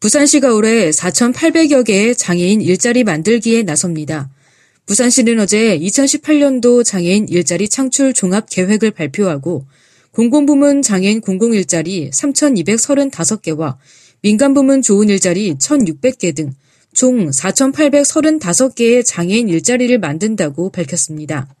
부산시가 올해 4,800여 개의 장애인 일자리 만들기에 나섭니다. 부산시는 어제 2018년도 장애인 일자리 창출 종합 계획을 발표하고 공공부문 장애인 공공일자리 3,235개와 민간부문 좋은 일자리 1,600개 등 총 4,835개의 장애인 일자리를 만든다고 밝혔습니다.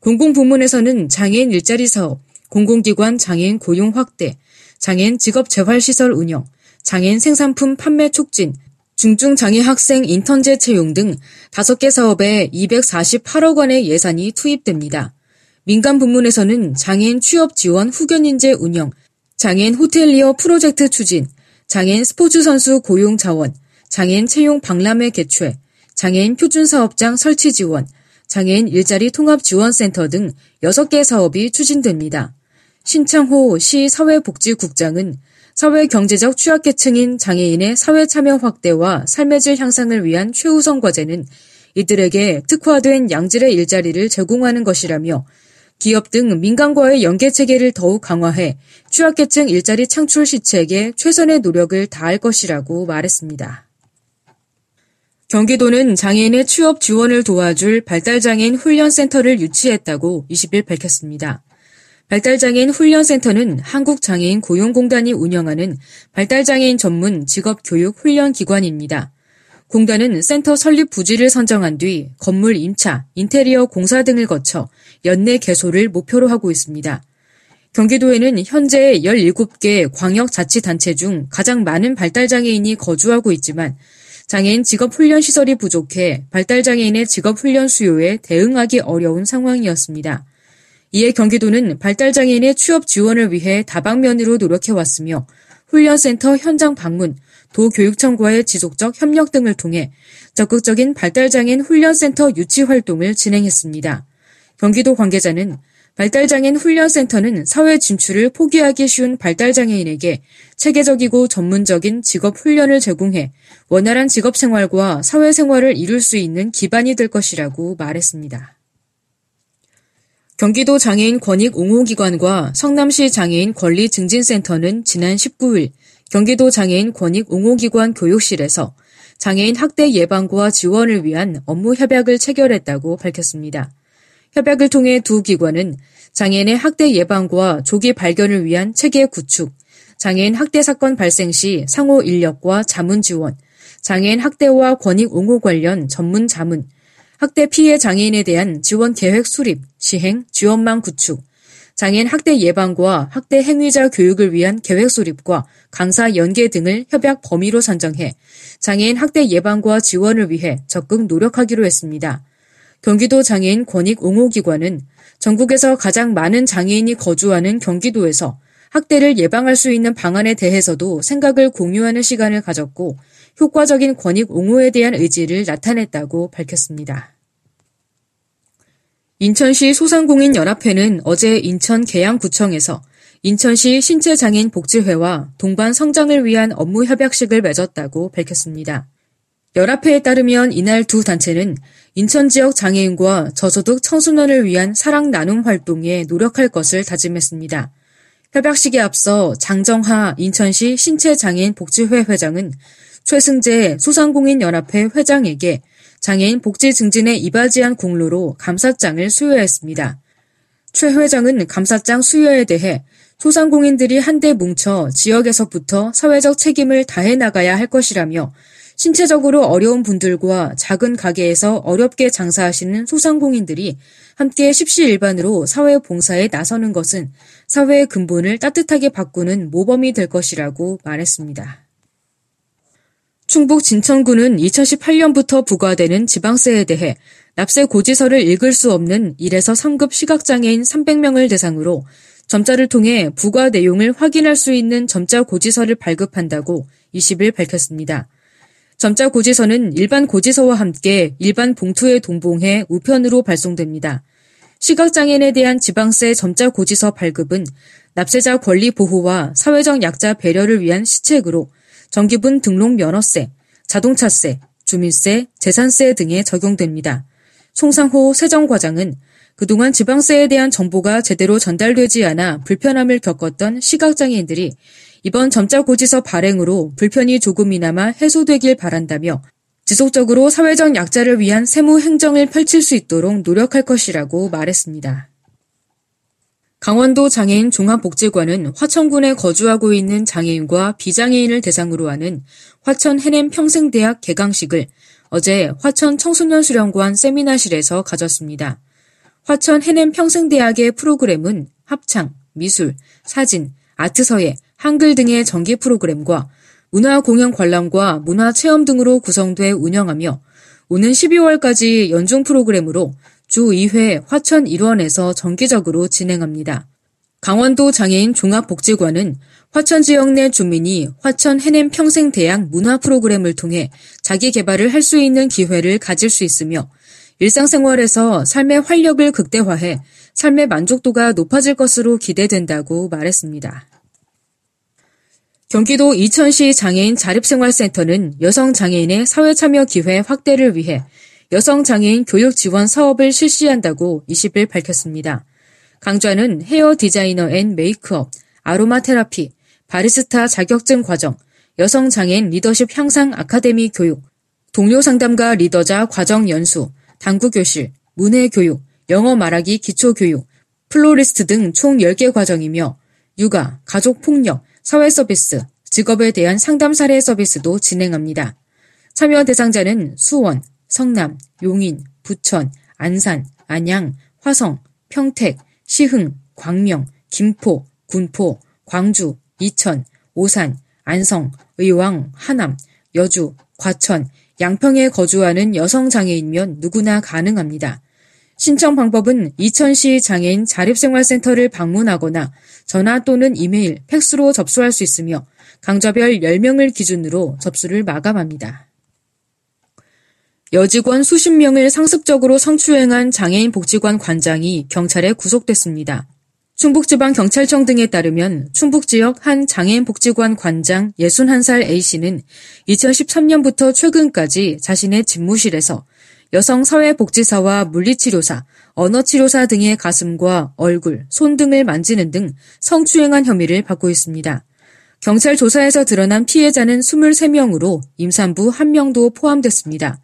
공공부문에서는 장애인 일자리 사업, 공공기관 장애인 고용 확대, 장애인 직업 재활시설 운영, 장애인 생산품 판매 촉진, 중증장애 학생 인턴제 채용 등 5개 사업에 248억 원의 예산이 투입됩니다. 민간 부문에서는 장애인 취업 지원 후견 인재 운영, 장애인 호텔리어 프로젝트 추진, 장애인 스포츠 선수 고용 자원, 장애인 채용 박람회 개최, 장애인 표준 사업장 설치 지원, 장애인 일자리 통합 지원센터 등 6개 사업이 추진됩니다. 신창호 시 사회복지국장은 사회 경제적 취약계층인 장애인의 사회 참여 확대와 삶의 질 향상을 위한 최우선 과제는 이들에게 특화된 양질의 일자리를 제공하는 것이라며 기업 등 민간과의 연계 체계를 더욱 강화해 취약계층 일자리 창출 시책에 최선의 노력을 다할 것이라고 말했습니다. 경기도는 장애인의 취업 지원을 도와줄 발달장애인 훈련센터를 유치했다고 20일 밝혔습니다. 발달장애인 훈련센터는 한국장애인 고용공단이 운영하는 발달장애인 전문 직업교육 훈련기관입니다. 공단은 센터 설립 부지를 선정한 뒤 건물 임차, 인테리어 공사 등을 거쳐 연내 개소를 목표로 하고 있습니다. 경기도에는 현재 17개 광역자치단체 중 가장 많은 발달장애인이 거주하고 있지만 장애인 직업훈련 시설이 부족해 발달장애인의 직업훈련 수요에 대응하기 어려운 상황이었습니다. 이에 경기도는 발달장애인의 취업 지원을 위해 다방면으로 노력해왔으며 훈련센터 현장 방문, 도교육청과의 지속적 협력 등을 통해 적극적인 발달장애인 훈련센터 유치 활동을 진행했습니다. 경기도 관계자는 발달장애인 훈련센터는 사회 진출을 포기하기 쉬운 발달장애인에게 체계적이고 전문적인 직업 훈련을 제공해 원활한 직업 생활과 사회 생활을 이룰 수 있는 기반이 될 것이라고 말했습니다. 경기도 장애인 권익 옹호기관과 성남시 장애인 권리 증진센터는 지난 19일 경기도 장애인 권익 옹호기관 교육실에서 장애인 학대 예방과 지원을 위한 업무 협약을 체결했다고 밝혔습니다. 협약을 통해 두 기관은 장애인의 학대 예방과 조기 발견을 위한 체계 구축, 장애인 학대 사건 발생 시 상호 인력과 자문 지원, 장애인 학대와 권익 옹호 관련 전문 자문, 학대 피해 장애인에 대한 지원 계획 수립, 시행, 지원망 구축, 장애인 학대 예방과 학대 행위자 교육을 위한 계획 수립과 강사 연계 등을 협약 범위로 선정해 장애인 학대 예방과 지원을 위해 적극 노력하기로 했습니다. 경기도 장애인 권익 옹호 기관은 전국에서 가장 많은 장애인이 거주하는 경기도에서 학대를 예방할 수 있는 방안에 대해서도 생각을 공유하는 시간을 가졌고 효과적인 권익 옹호에 대한 의지를 나타냈다고 밝혔습니다. 인천시 소상공인 연합회는 어제 인천 계양구청에서 인천시 신체장애인 복지회와 동반 성장을 위한 업무 협약식을 맺었다고 밝혔습니다. 연합회에 따르면 이날 두 단체는 인천 지역 장애인과 저소득 청소년을 위한 사랑 나눔 활동에 노력할 것을 다짐했습니다. 협약식에 앞서 장정하 인천시 신체장애인 복지회 회장은 최승재 소상공인연합회 회장에게 장애인 복지 증진에 이바지한 공로로 감사장을 수여했습니다. 최 회장은 감사장 수여에 대해 소상공인들이 한데 뭉쳐 지역에서부터 사회적 책임을 다해 나가야 할 것이라며 신체적으로 어려운 분들과 작은 가게에서 어렵게 장사하시는 소상공인들이 함께 십시일반으로 사회 봉사에 나서는 것은 사회의 근본을 따뜻하게 바꾸는 모범이 될 것이라고 말했습니다. 충북 진천구는 2018년부터 부과되는 지방세에 대해 납세 고지서를 읽을 수 없는 1에서 3급 시각장애인 300명을 대상으로 점자를 통해 부과 내용을 확인할 수 있는 점자 고지서를 발급한다고 20일 밝혔습니다. 점자 고지서는 일반 고지서와 함께 일반 봉투에 동봉해 우편으로 발송됩니다. 시각장애인에 대한 지방세 점자 고지서 발급은 납세자 권리 보호와 사회적 약자 배려를 위한 시책으로 정기분 등록 면허세, 자동차세, 주민세, 재산세 등에 적용됩니다. 송상호 세정과장은 그동안 지방세에 대한 정보가 제대로 전달되지 않아 불편함을 겪었던 시각장애인들이 이번 점자 고지서 발행으로 불편이 조금이나마 해소되길 바란다며 지속적으로 사회적 약자를 위한 세무 행정을 펼칠 수 있도록 노력할 것이라고 말했습니다. 강원도 장애인 종합복지관은 화천군에 거주하고 있는 장애인과 비장애인을 대상으로 하는 화천 해냄 평생대학 개강식을 어제 화천 청소년 수련관 세미나실에서 가졌습니다. 화천 해냄 평생대학의 프로그램은 합창, 미술, 사진, 아트서예, 한글 등의 정기 프로그램과 문화 공연 관람과 문화 체험 등으로 구성돼 운영하며 오는 12월까지 연중 프로그램으로 주 2회 화천 일원에서 정기적으로 진행합니다. 강원도 장애인 종합복지관은 화천 지역 내 주민이 화천 해냄 평생대학 문화 프로그램을 통해 자기 개발을 할 수 있는 기회를 가질 수 있으며 일상생활에서 삶의 활력을 극대화해 삶의 만족도가 높아질 것으로 기대된다고 말했습니다. 경기도 이천시 장애인 자립생활센터는 여성 장애인의 사회참여 기회 확대를 위해 여성 장애인 교육 지원 사업을 실시한다고 20일 밝혔습니다. 강좌는 헤어 디자이너 and 메이크업, 아로마 테라피, 바리스타 자격증 과정, 여성 장애인 리더십 향상 아카데미 교육, 동료 상담가 리더자 과정 연수, 당구 교실, 문해 교육, 영어 말하기 기초 교육, 플로리스트 등 총 10개 과정이며 육아, 가족 폭력, 사회 서비스, 직업에 대한 상담 사례 서비스도 진행합니다. 참여 대상자는 수원, 성남, 용인, 부천, 안산, 안양, 화성, 평택, 시흥, 광명, 김포, 군포, 광주, 이천, 오산, 안성, 의왕, 하남, 여주, 과천, 양평에 거주하는 여성 장애인면 누구나 가능합니다. 신청 방법은 이천시 장애인 자립생활센터를 방문하거나 전화 또는 이메일, 팩스로 접수할 수 있으며 강좌별 10명을 기준으로 접수를 마감합니다. 여직원 수십 명을 상습적으로 성추행한 장애인 복지관 관장이 경찰에 구속됐습니다. 충북지방경찰청 등에 따르면 충북지역 한 장애인 복지관 관장 61살 A씨는 2013년부터 최근까지 자신의 집무실에서 여성 사회복지사와 물리치료사, 언어치료사 등의 가슴과 얼굴, 손 등을 만지는 등 성추행한 혐의를 받고 있습니다. 경찰 조사에서 드러난 피해자는 23명으로 임산부 1명도 포함됐습니다.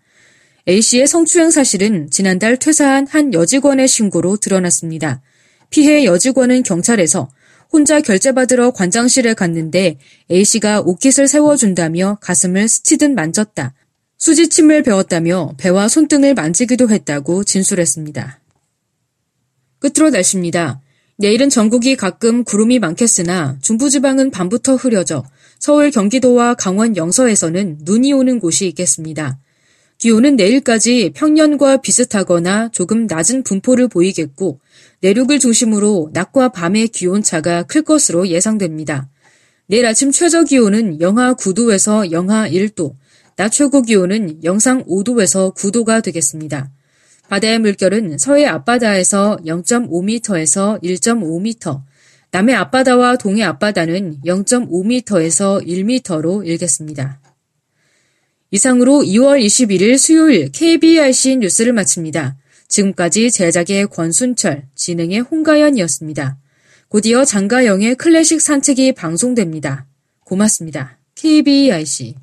A씨의 성추행 사실은 지난달 퇴사한 한 여직원의 신고로 드러났습니다. 피해 여직원은 경찰에서 혼자 결제받으러 관장실에 갔는데 A씨가 옷깃을 세워준다며 가슴을 스치듯 만졌다. 수지침을 배웠다며 배와 손등을 만지기도 했다고 진술했습니다. 끝으로 날씨입니다. 내일은 전국이 가끔 구름이 많겠으나 중부지방은 밤부터 흐려져 서울 경기도와 강원 영서에서는 눈이 오는 곳이 있겠습니다. 기온은 내일까지 평년과 비슷하거나 조금 낮은 분포를 보이겠고 내륙을 중심으로 낮과 밤의 기온차가 클 것으로 예상됩니다. 내일 아침 최저 기온은 영하 9도에서 영하 1도, 낮 최고 기온은 영상 5도에서 9도가 되겠습니다. 바다의 물결은 서해 앞바다에서 0.5m에서 1.5m, 남해 앞바다와 동해 앞바다는 0.5m에서 1m로 일겠습니다. 이상으로 2월 21일 수요일 KBRC 뉴스를 마칩니다. 지금까지 제작의 권순철, 진행의 홍가연이었습니다. 곧이어 장가영의 클래식 산책이 방송됩니다. 고맙습니다. KBRC